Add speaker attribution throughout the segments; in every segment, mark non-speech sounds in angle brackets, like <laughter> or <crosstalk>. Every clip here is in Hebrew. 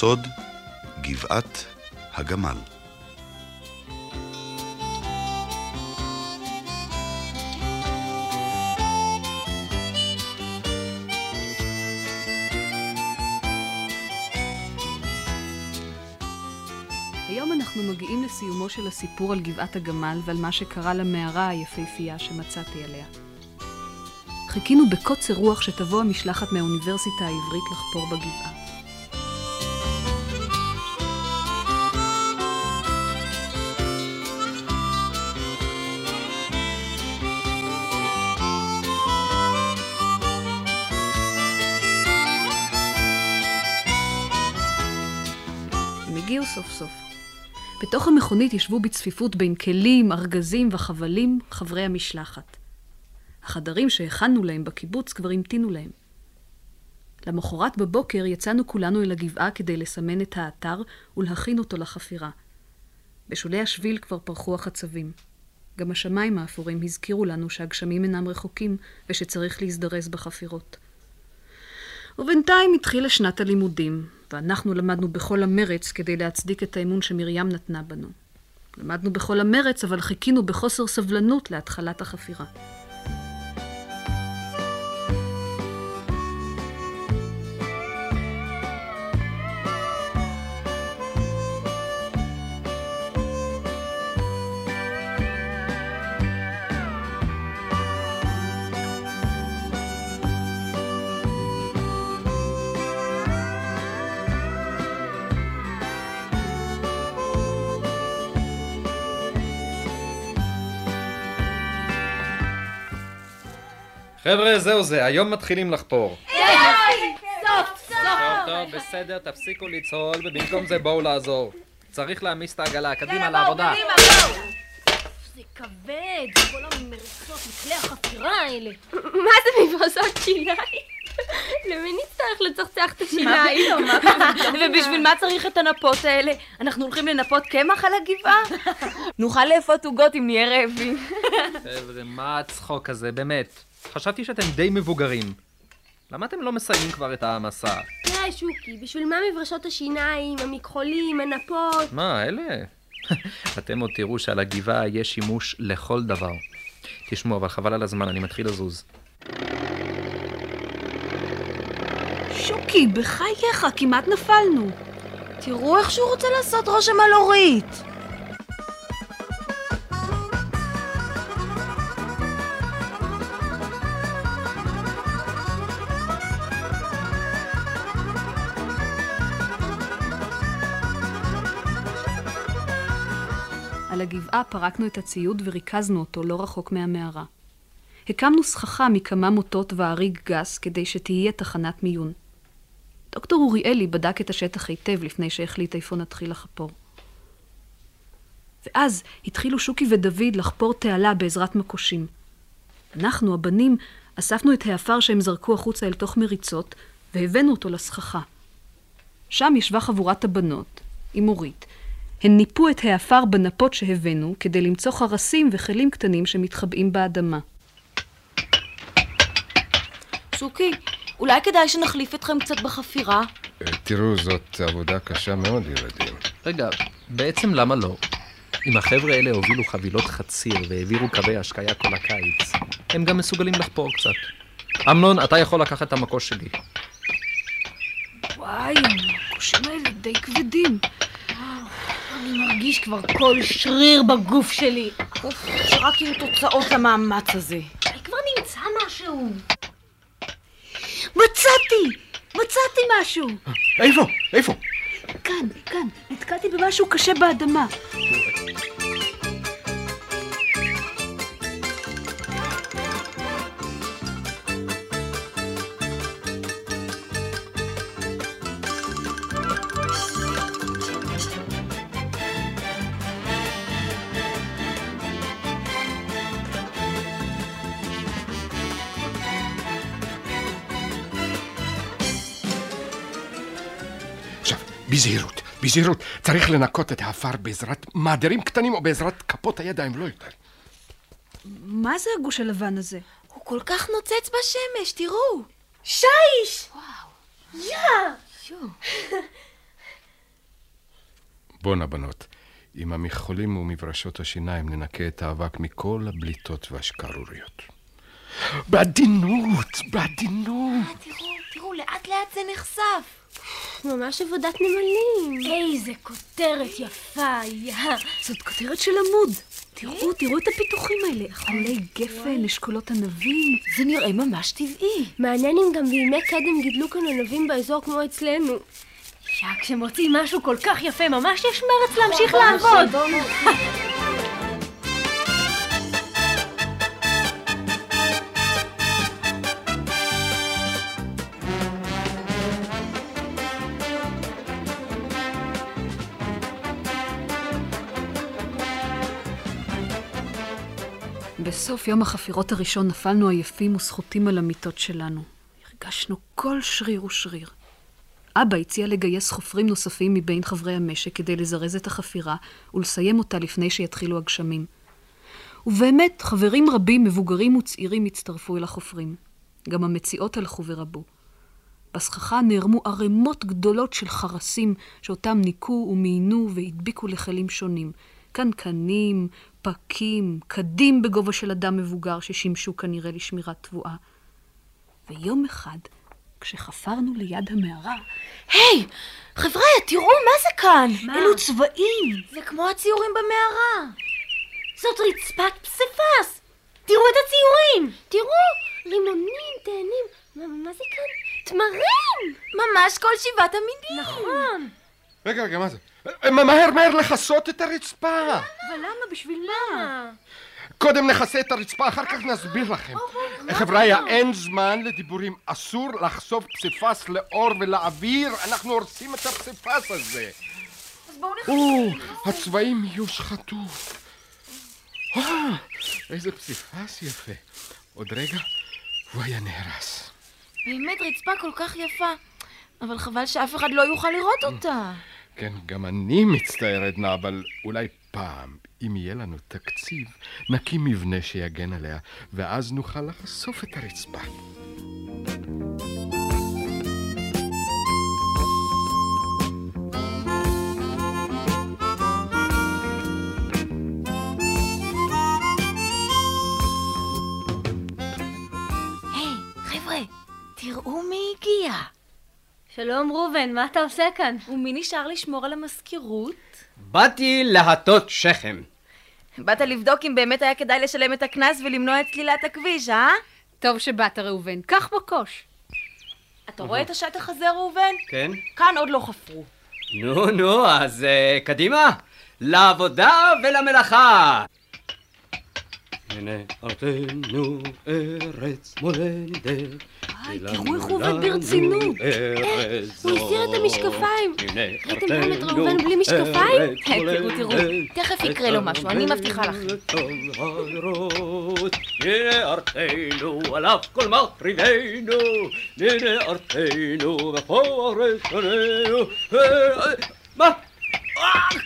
Speaker 1: סוד גבעת הגמל.
Speaker 2: היום אנחנו מגיעים לסיומו של הסיפור על גבעת הגמל ועל מה שקרה למערה היפהפייה שמצאתי עליה. חיכינו בקוצר רוח שתבוא המשלחת מהאוניברסיטה העברית לחפור בגבעה. סוף סוף. בתוך המכונית ישבו בצפיפות בין כלים, ארגזים וחבלים חברי המשלחת. החדרים שהכנו להם בקיבוץ כבר המתינו להם. למחרת בבוקר יצאנו כולנו אל הגבעה כדי לסמן את האתר ולהכין אותו לחפירה. בשולי השביל כבר פרחו החצבים. גם השמיים האפורים הזכירו לנו שהגשמים אינם רחוקים ושצריך להזדרז בחפירות. ובינתיים התחילה שנת הלימודים, ואנחנו למדנו בכל המרץ כדי להצדיק את האמון שמרים נתנה בנו. למדנו בכל המרץ, אבל חיכינו בחוסר סבלנות להתחלת החפירה.
Speaker 3: חבר'ה, זהו זה, היום מתחילים לחפור.
Speaker 4: סוף, סוף.
Speaker 3: טוב, טוב, בסדר, תפסיקו לצהול, ובמקום זה בואו לעזור. צריך להעמיס את העגלה, קדימה לעבודה.
Speaker 4: קדימה, בואו. זה כבד, כל המרצות, מכלי החפירה האלה.
Speaker 5: מה זה מברשות שיניים? למי נצטרך לצחצח את השיניים?
Speaker 4: ובשביל מה צריך את הנפות האלה? אנחנו הולכים לנפות קמח על הגבעה? נוכל לאפות עוגות אם נהיה רעבים.
Speaker 3: חבר'ה, מה הצחוק הזה, באמת? חשבתי שאתם די מבוגרים. למה אתם לא מסיימים כבר את העמסה?
Speaker 5: די, שוקי, בשביל מה מברשות השיניים, המכחולים, הנפות?
Speaker 3: מה, אלה? <laughs> אתם עוד תראו שעל הגבעה יש שימוש לכל דבר. תשמעו, אבל חבל על הזמן, אני מתחיל לזוז.
Speaker 2: שוקי, בחייך, כמעט נפלנו.
Speaker 4: תראו איך שהוא רוצה לעשות רושם על אורית.
Speaker 2: הגבעה פרקנו את הציוד וריכזנו אותו לא רחוק מהמערה. הקמנו סככה מכמה מוטות ואריג גס כדי שתהיה תחנת מיון. דוקטור אוריאלי בדק את השטח היטב לפני שהחליט איפה נתחיל לחפור. ואז התחילו שוקי ודוד לחפור תעלה בעזרת מקושים. אנחנו, הבנים, אספנו את העפר שהם זרקו החוצה אל תוך מריצות, והבאנו אותו לסככה. שם ישבה חבורת הבנות, עם אורית. הן ניפו את העפר בנפות שהבאנו כדי למצוא חרסים וכלים קטנים שמתחבאים באדמה.
Speaker 4: שוקי, אולי כדאי שנחליף אתכם קצת בחפירה?
Speaker 6: תראו, זאת עבודה קשה מאוד, ילדים.
Speaker 3: רגע, בעצם למה לא? אם החבר'ה האלה הובילו חבילות חציר והעבירו קווי השקיה כל הקיץ, הם גם מסוגלים לחפור קצת. אמנון, אתה יכול לקחת את המקוש שלי.
Speaker 2: וואי, המקושים האלה די כבדים.
Speaker 4: אני מרגיש כבר כל שריר בגוף שלי. אוף, שרק יהיו תוצאות למאמץ הזה.
Speaker 5: אולי כבר נמצא משהו.
Speaker 2: מצאתי! מצאתי משהו!
Speaker 6: איפה? איפה?
Speaker 2: כאן, כאן, נתקעתי במשהו קשה באדמה.
Speaker 6: בזהירות, בזהירות. צריך לנקות את העפר בעזרת מעדרים קטנים או בעזרת כפות הידיים, לא יותר.
Speaker 2: מה זה הגוש הלבן הזה?
Speaker 4: הוא כל כך נוצץ בשמש, תראו.
Speaker 5: שיש!
Speaker 4: וואו.
Speaker 5: יא! <laughs>
Speaker 6: בואנה, בנות. עם המכחולים ומברשות השיניים ננקה את האבק מכל הבליטות והשקרוריות. בעדינות, בעדינות.
Speaker 4: תראו, תראו, לאט לאט זה נחשף.
Speaker 5: ממש עבודת נמלים.
Speaker 4: איזה כותרת יפה, יא.
Speaker 2: זאת כותרת של עמוד. תראו, תראו את הפיתוחים האלה. עולי גפן, אשכולות ענבים.
Speaker 4: זה נראה ממש טבעי.
Speaker 5: מעניין אם גם בימי קדם גידלו כאן ענבים באזור כמו אצלנו.
Speaker 4: יא, כשמוצאים משהו כל כך יפה, ממש יש מרץ להמשיך לעבוד. <laughs>
Speaker 2: בסוף יום החפירות הראשון נפלנו עייפים וסחוטים על המיטות שלנו. הרגשנו כל שריר ושריר. אבא הציע לגייס חופרים נוספים מבין חברי המשק כדי לזרז את החפירה ולסיים אותה לפני שיתחילו הגשמים. ובאמת, חברים רבים, מבוגרים וצעירים, הצטרפו אל החופרים. גם המציאות הלכו ורבו. בסככה נערמו ערימות גדולות של חרסים שאותם ניקו ומיינו והדביקו לכלים שונים. קנקנים, פקים, קדים בגובה של אדם מבוגר ששימשו כנראה לשמירת תבואה. ויום אחד, כשחפרנו ליד המערה,
Speaker 4: היי, חבר'ה, תראו מה זה כאן.
Speaker 5: מה?
Speaker 4: אלו צבעים. זה כמו הציורים במערה. זאת רצפת פסיפס. תראו את הציורים.
Speaker 5: תראו, רימונים, תאנים, מה, מה זה כאן? תמרים!
Speaker 4: ממש כל שבעת המינים.
Speaker 5: נכון.
Speaker 6: רגע, רגע, מה זה? אה, מהר, מהר לכסות את הרצפה.
Speaker 2: אבל למה? בשביל מה?
Speaker 6: קודם נכסה את הרצפה, אחר כך נסביר לכם. חבריא, אין זמן לדיבורים. אסור לחשוף פסיפס לאור ולאוויר. אנחנו הורסים את הפסיפס הזה.
Speaker 4: אז בואו נכנס.
Speaker 6: או, הצבעים יושחתו. אה, איזה פסיפס יפה. עוד רגע, הוא היה נהרס.
Speaker 4: באמת רצפה כל כך יפה. אבל חבל שאף אחד לא יוכל לראות אותה.
Speaker 6: כן, גם אני מצטער, עדנה, אבל אולי פעם, אם יהיה לנו תקציב, נקים מבנה שיגן עליה, ואז נוכל לחשוף את הרצפה.
Speaker 4: תראו מי הגיע.
Speaker 5: שלום ראובן, מה אתה עושה כאן?
Speaker 4: ומי נשאר לשמור על המזכירות?
Speaker 7: באתי להטות שכם.
Speaker 4: באת לבדוק אם באמת היה כדאי לשלם את הקנס ולמנוע את סלילת הכביש, אה?
Speaker 2: טוב שבאת, ראובן. קח בקוש.
Speaker 4: אתה רואה את השטח הזה, ראובן?
Speaker 7: כן?
Speaker 4: כאן עוד לא חפרו.
Speaker 7: נו, נו, אז uh, קדימה, לעבודה ולמלאכה. הנה ארצנו ארץ מולדת.
Speaker 2: היי, תראו איך הוא עובד ברצינות.
Speaker 5: הוא הסיר את המשקפיים. ראיתם פעם את ראובן בלי משקפיים?
Speaker 4: תראו, תראו, תכף יקרה לו משהו, אני מבטיחה לכם.
Speaker 7: הנה ארצנו, עליו כל מחריבנו, הנה ארצנו, ופה ארצנו. מה?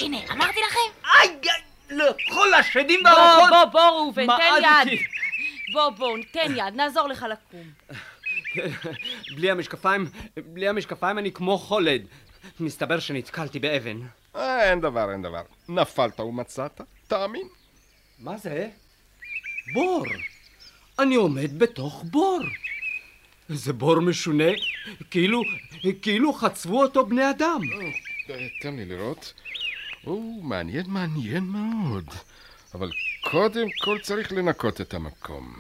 Speaker 4: הנה, אמרתי לכם.
Speaker 7: איי, איי, לכל השדים
Speaker 4: בוא,
Speaker 7: והרוחות.
Speaker 4: בוא, בוא, ראובן, תן יד. בוא, בוא, תן יד, נעזור לך לקום. <laughs>
Speaker 7: בלי המשקפיים, בלי המשקפיים אני כמו חולד. מסתבר שנתקלתי באבן.
Speaker 6: אה, אין דבר, אין דבר. נפלת ומצאת, תאמין.
Speaker 7: מה זה? בור. אני עומד בתוך בור. זה בור משונה, כאילו, כאילו חצבו אותו בני אדם.
Speaker 6: אה, תן לי לראות. או, מעניין, מעניין מאוד. אבל קודם כל צריך לנקות את המקום.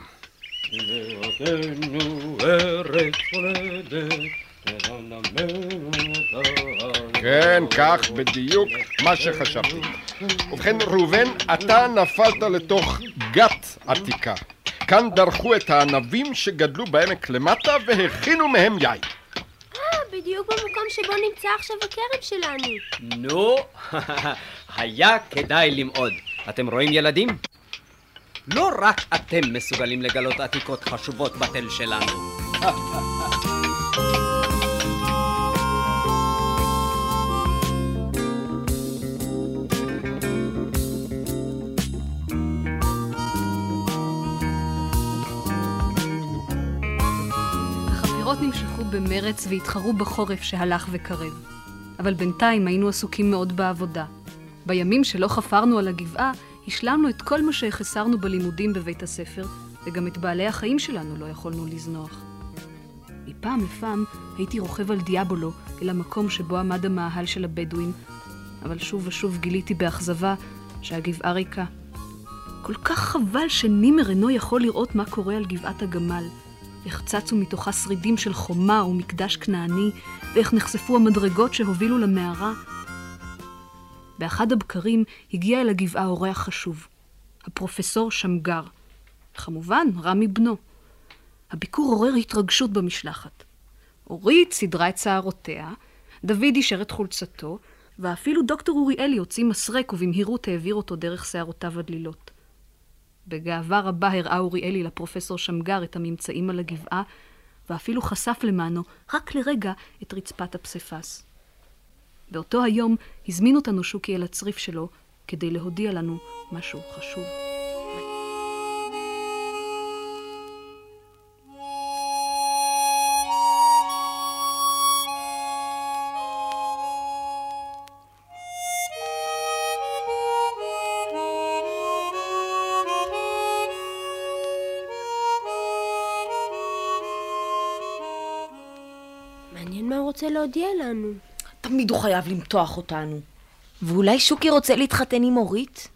Speaker 6: כן, כך בדיוק מה שחשבתי. ובכן, ראובן, אתה נפלת לתוך גת עתיקה. כאן דרכו את הענבים שגדלו בעמק למטה והכינו מהם יין.
Speaker 5: בדיוק במקום שבו נמצא עכשיו הכרם שלנו.
Speaker 7: נו, <laughs> היה כדאי למעוד. אתם רואים ילדים? לא רק אתם מסוגלים לגלות עתיקות חשובות בתל שלנו. <laughs>
Speaker 2: החפירות נמשכו במרץ והתחרו בחורף שהלך וקרב. אבל בינתיים היינו עסוקים מאוד בעבודה. בימים שלא חפרנו על הגבעה, השלמנו את כל מה שהחסרנו בלימודים בבית הספר, וגם את בעלי החיים שלנו לא יכולנו לזנוח. מפעם לפעם הייתי רוכב על דיאבולו אל המקום שבו עמד המאהל של הבדואים, אבל שוב ושוב גיליתי באכזבה שהגבעה ריקה. כל כך חבל שנימר אינו יכול לראות מה קורה על גבעת הגמל. איך צצו מתוכה שרידים של חומה ומקדש כנעני, ואיך נחשפו המדרגות שהובילו למערה. באחד הבקרים הגיע אל הגבעה אורח חשוב, הפרופסור שמגר. כמובן, רמי בנו. הביקור עורר התרגשות במשלחת. אורית סידרה את שערותיה, דוד אישר את חולצתו, ואפילו דוקטור אוריאלי הוציא מסרק ובמהירות העביר אותו דרך שערותיו הדלילות. בגאווה רבה הראה אוריאלי לפרופסור שמגר את הממצאים על הגבעה, ואפילו חשף למענו, רק לרגע, את רצפת הפסיפס. באותו היום הזמין אותנו שוקי אל הצריף שלו כדי להודיע לנו משהו חשוב.
Speaker 5: רוצה להודיע לנו.
Speaker 4: תמיד הוא חייב למתוח אותנו. ואולי שוקי רוצה להתחתן עם אורית?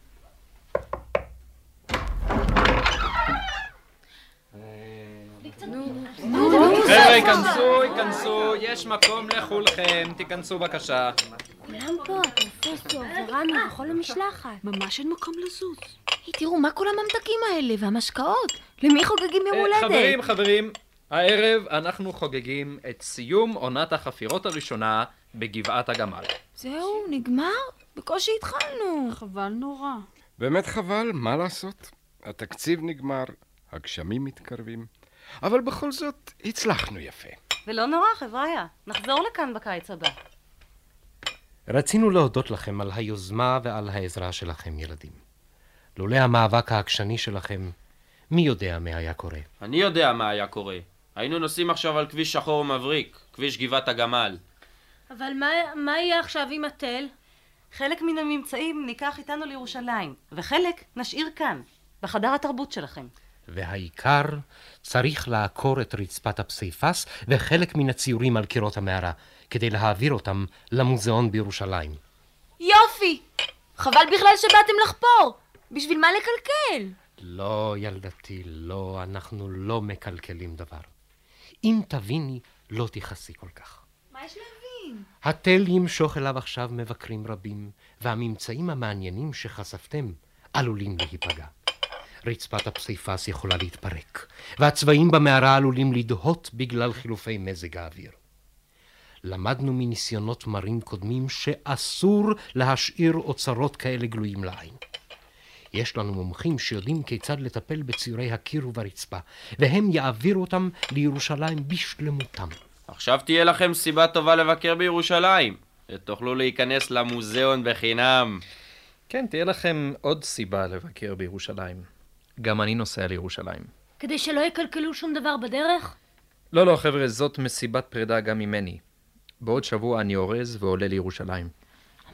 Speaker 3: חבר'ה, ייכנסו, ייכנסו, יש מקום לכולכם, תיכנסו בבקשה.
Speaker 5: כולם פה, הפרופסור ורמי וכל המשלחת.
Speaker 2: ממש אין מקום לזוז.
Speaker 4: תראו, מה כל הממתקים האלה והמשקאות? למי חוגגים יום
Speaker 3: אה,
Speaker 4: הולדת?
Speaker 3: חברים, חברים, הערב אנחנו חוגגים את סיום עונת החפירות הראשונה בגבעת הגמל.
Speaker 4: זהו, נגמר? בקושי התחלנו.
Speaker 2: חבל נורא.
Speaker 6: באמת חבל, מה לעשות? התקציב נגמר, הגשמים מתקרבים, אבל בכל זאת הצלחנו יפה.
Speaker 8: ולא נורא, חבריה. נחזור לכאן בקיץ הבא.
Speaker 9: רצינו להודות לכם על היוזמה ועל העזרה שלכם, ילדים. לולא המאבק העקשני שלכם, מי יודע מה היה קורה.
Speaker 10: אני יודע מה היה קורה. היינו נוסעים עכשיו על כביש שחור ומבריק, כביש גבעת הגמל.
Speaker 5: אבל מה, מה יהיה עכשיו עם התל?
Speaker 8: חלק מן הממצאים ניקח איתנו לירושלים, וחלק נשאיר כאן, בחדר התרבות שלכם.
Speaker 9: והעיקר, צריך לעקור את רצפת הפסיפס וחלק מן הציורים על קירות המערה, כדי להעביר אותם למוזיאון בירושלים.
Speaker 4: יופי! חבל בכלל שבאתם לחפור. בשביל מה לקלקל?
Speaker 9: לא, ילדתי, לא, אנחנו לא מקלקלים דבר. אם תביני, לא תכעסי כל כך.
Speaker 4: מה יש להבין?
Speaker 9: התל ימשוך אליו עכשיו מבקרים רבים, והממצאים המעניינים שחשפתם עלולים להיפגע. רצפת הפסיפס יכולה להתפרק, והצבעים במערה עלולים לדהות בגלל חילופי מזג האוויר. למדנו מניסיונות מרים קודמים שאסור להשאיר אוצרות כאלה גלויים לעין. יש לנו מומחים שיודעים כיצד לטפל בציורי הקיר וברצפה, והם יעבירו אותם לירושלים בשלמותם.
Speaker 10: עכשיו תהיה לכם סיבה טובה לבקר בירושלים. ותוכלו להיכנס למוזיאון בחינם.
Speaker 3: כן, תהיה לכם עוד סיבה לבקר בירושלים. גם אני נוסע לירושלים.
Speaker 5: כדי שלא יקלקלו שום דבר בדרך?
Speaker 3: לא, לא, חבר'ה, זאת מסיבת פרידה גם ממני. בעוד שבוע אני אורז ועולה לירושלים.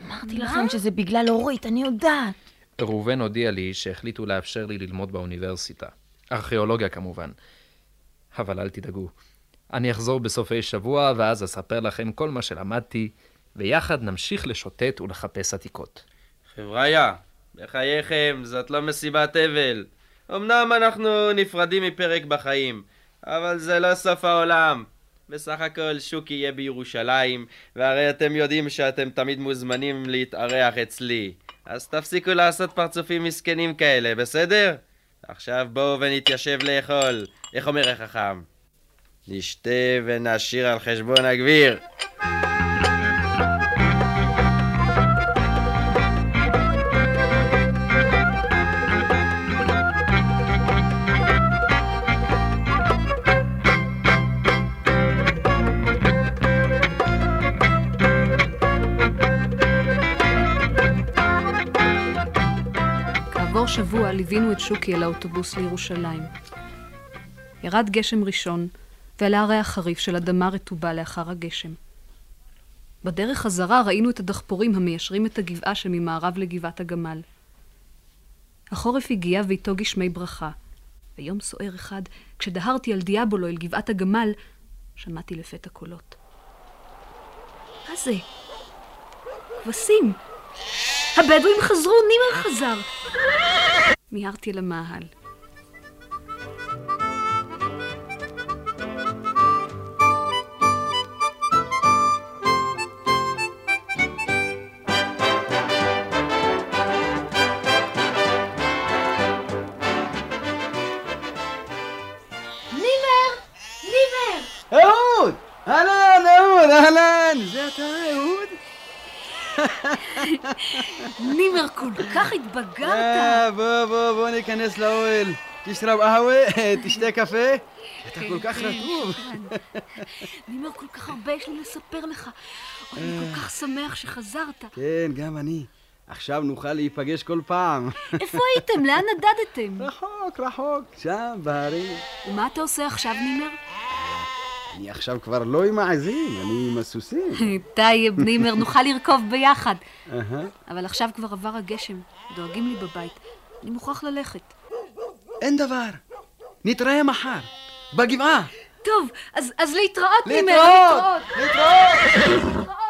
Speaker 4: אמרתי לכם שזה בגלל אורית, אני יודעת.
Speaker 3: ראובן הודיע לי שהחליטו לאפשר לי ללמוד באוניברסיטה. ארכיאולוגיה כמובן. אבל אל תדאגו. אני אחזור בסופי שבוע, ואז אספר לכם כל מה שלמדתי, ויחד נמשיך לשוטט ולחפש עתיקות.
Speaker 10: חבריה, בחייכם, זאת לא מסיבת אבל. אמנם אנחנו נפרדים מפרק בחיים, אבל זה לא סוף העולם. בסך הכל שוקי יהיה בירושלים, והרי אתם יודעים שאתם תמיד מוזמנים להתארח אצלי. אז תפסיקו לעשות פרצופים מסכנים כאלה, בסדר? עכשיו בואו ונתיישב לאכול. איך אומר החכם? נשתה ונשיר על חשבון הגביר.
Speaker 2: ליווינו את שוקי אל האוטובוס לירושלים. ירד גשם ראשון, ועלה הריח חריף של אדמה רטובה לאחר הגשם. בדרך חזרה ראינו את הדחפורים המיישרים את הגבעה שממערב לגבעת הגמל. החורף הגיע ואיתו גשמי ברכה. ביום סוער אחד, כשדהרתי על דיאבולו אל גבעת הגמל, שמעתי לפתע קולות. מה זה? כבשים! הבדואים חזרו, נימר חזר! מיהרתי!
Speaker 5: נימר!
Speaker 11: אהוד! אהלן, אהוד, אהלן! זה אתה, אהוד?
Speaker 2: נימר, כל כך התבגרת!
Speaker 11: אה, בוא, בוא, בוא ניכנס לאוהל. תשרב אהווה, תשתה קפה. אתה כל כך רטוב.
Speaker 2: נימר, כל כך הרבה יש לי לספר לך. אוי, אני כל כך שמח שחזרת.
Speaker 11: כן, גם אני. עכשיו נוכל להיפגש כל פעם.
Speaker 2: איפה הייתם? לאן נדדתם?
Speaker 11: רחוק, רחוק. שם, בהרים.
Speaker 2: ומה אתה עושה עכשיו, נימר?
Speaker 11: אני עכשיו כבר לא עם העזים, אני עם הסוסים. <laughs>
Speaker 2: طيب, נימר, נוכל לרכוב ביחד. אבל עכשיו כבר עבר הגשם, דואגים לי בבית. אני מוכרח ללכת.
Speaker 11: אין דבר. נתראה מחר. בגבעה.
Speaker 2: טוב, אז, אז להתראות, נימר! להתראות. להתראות. <laughs>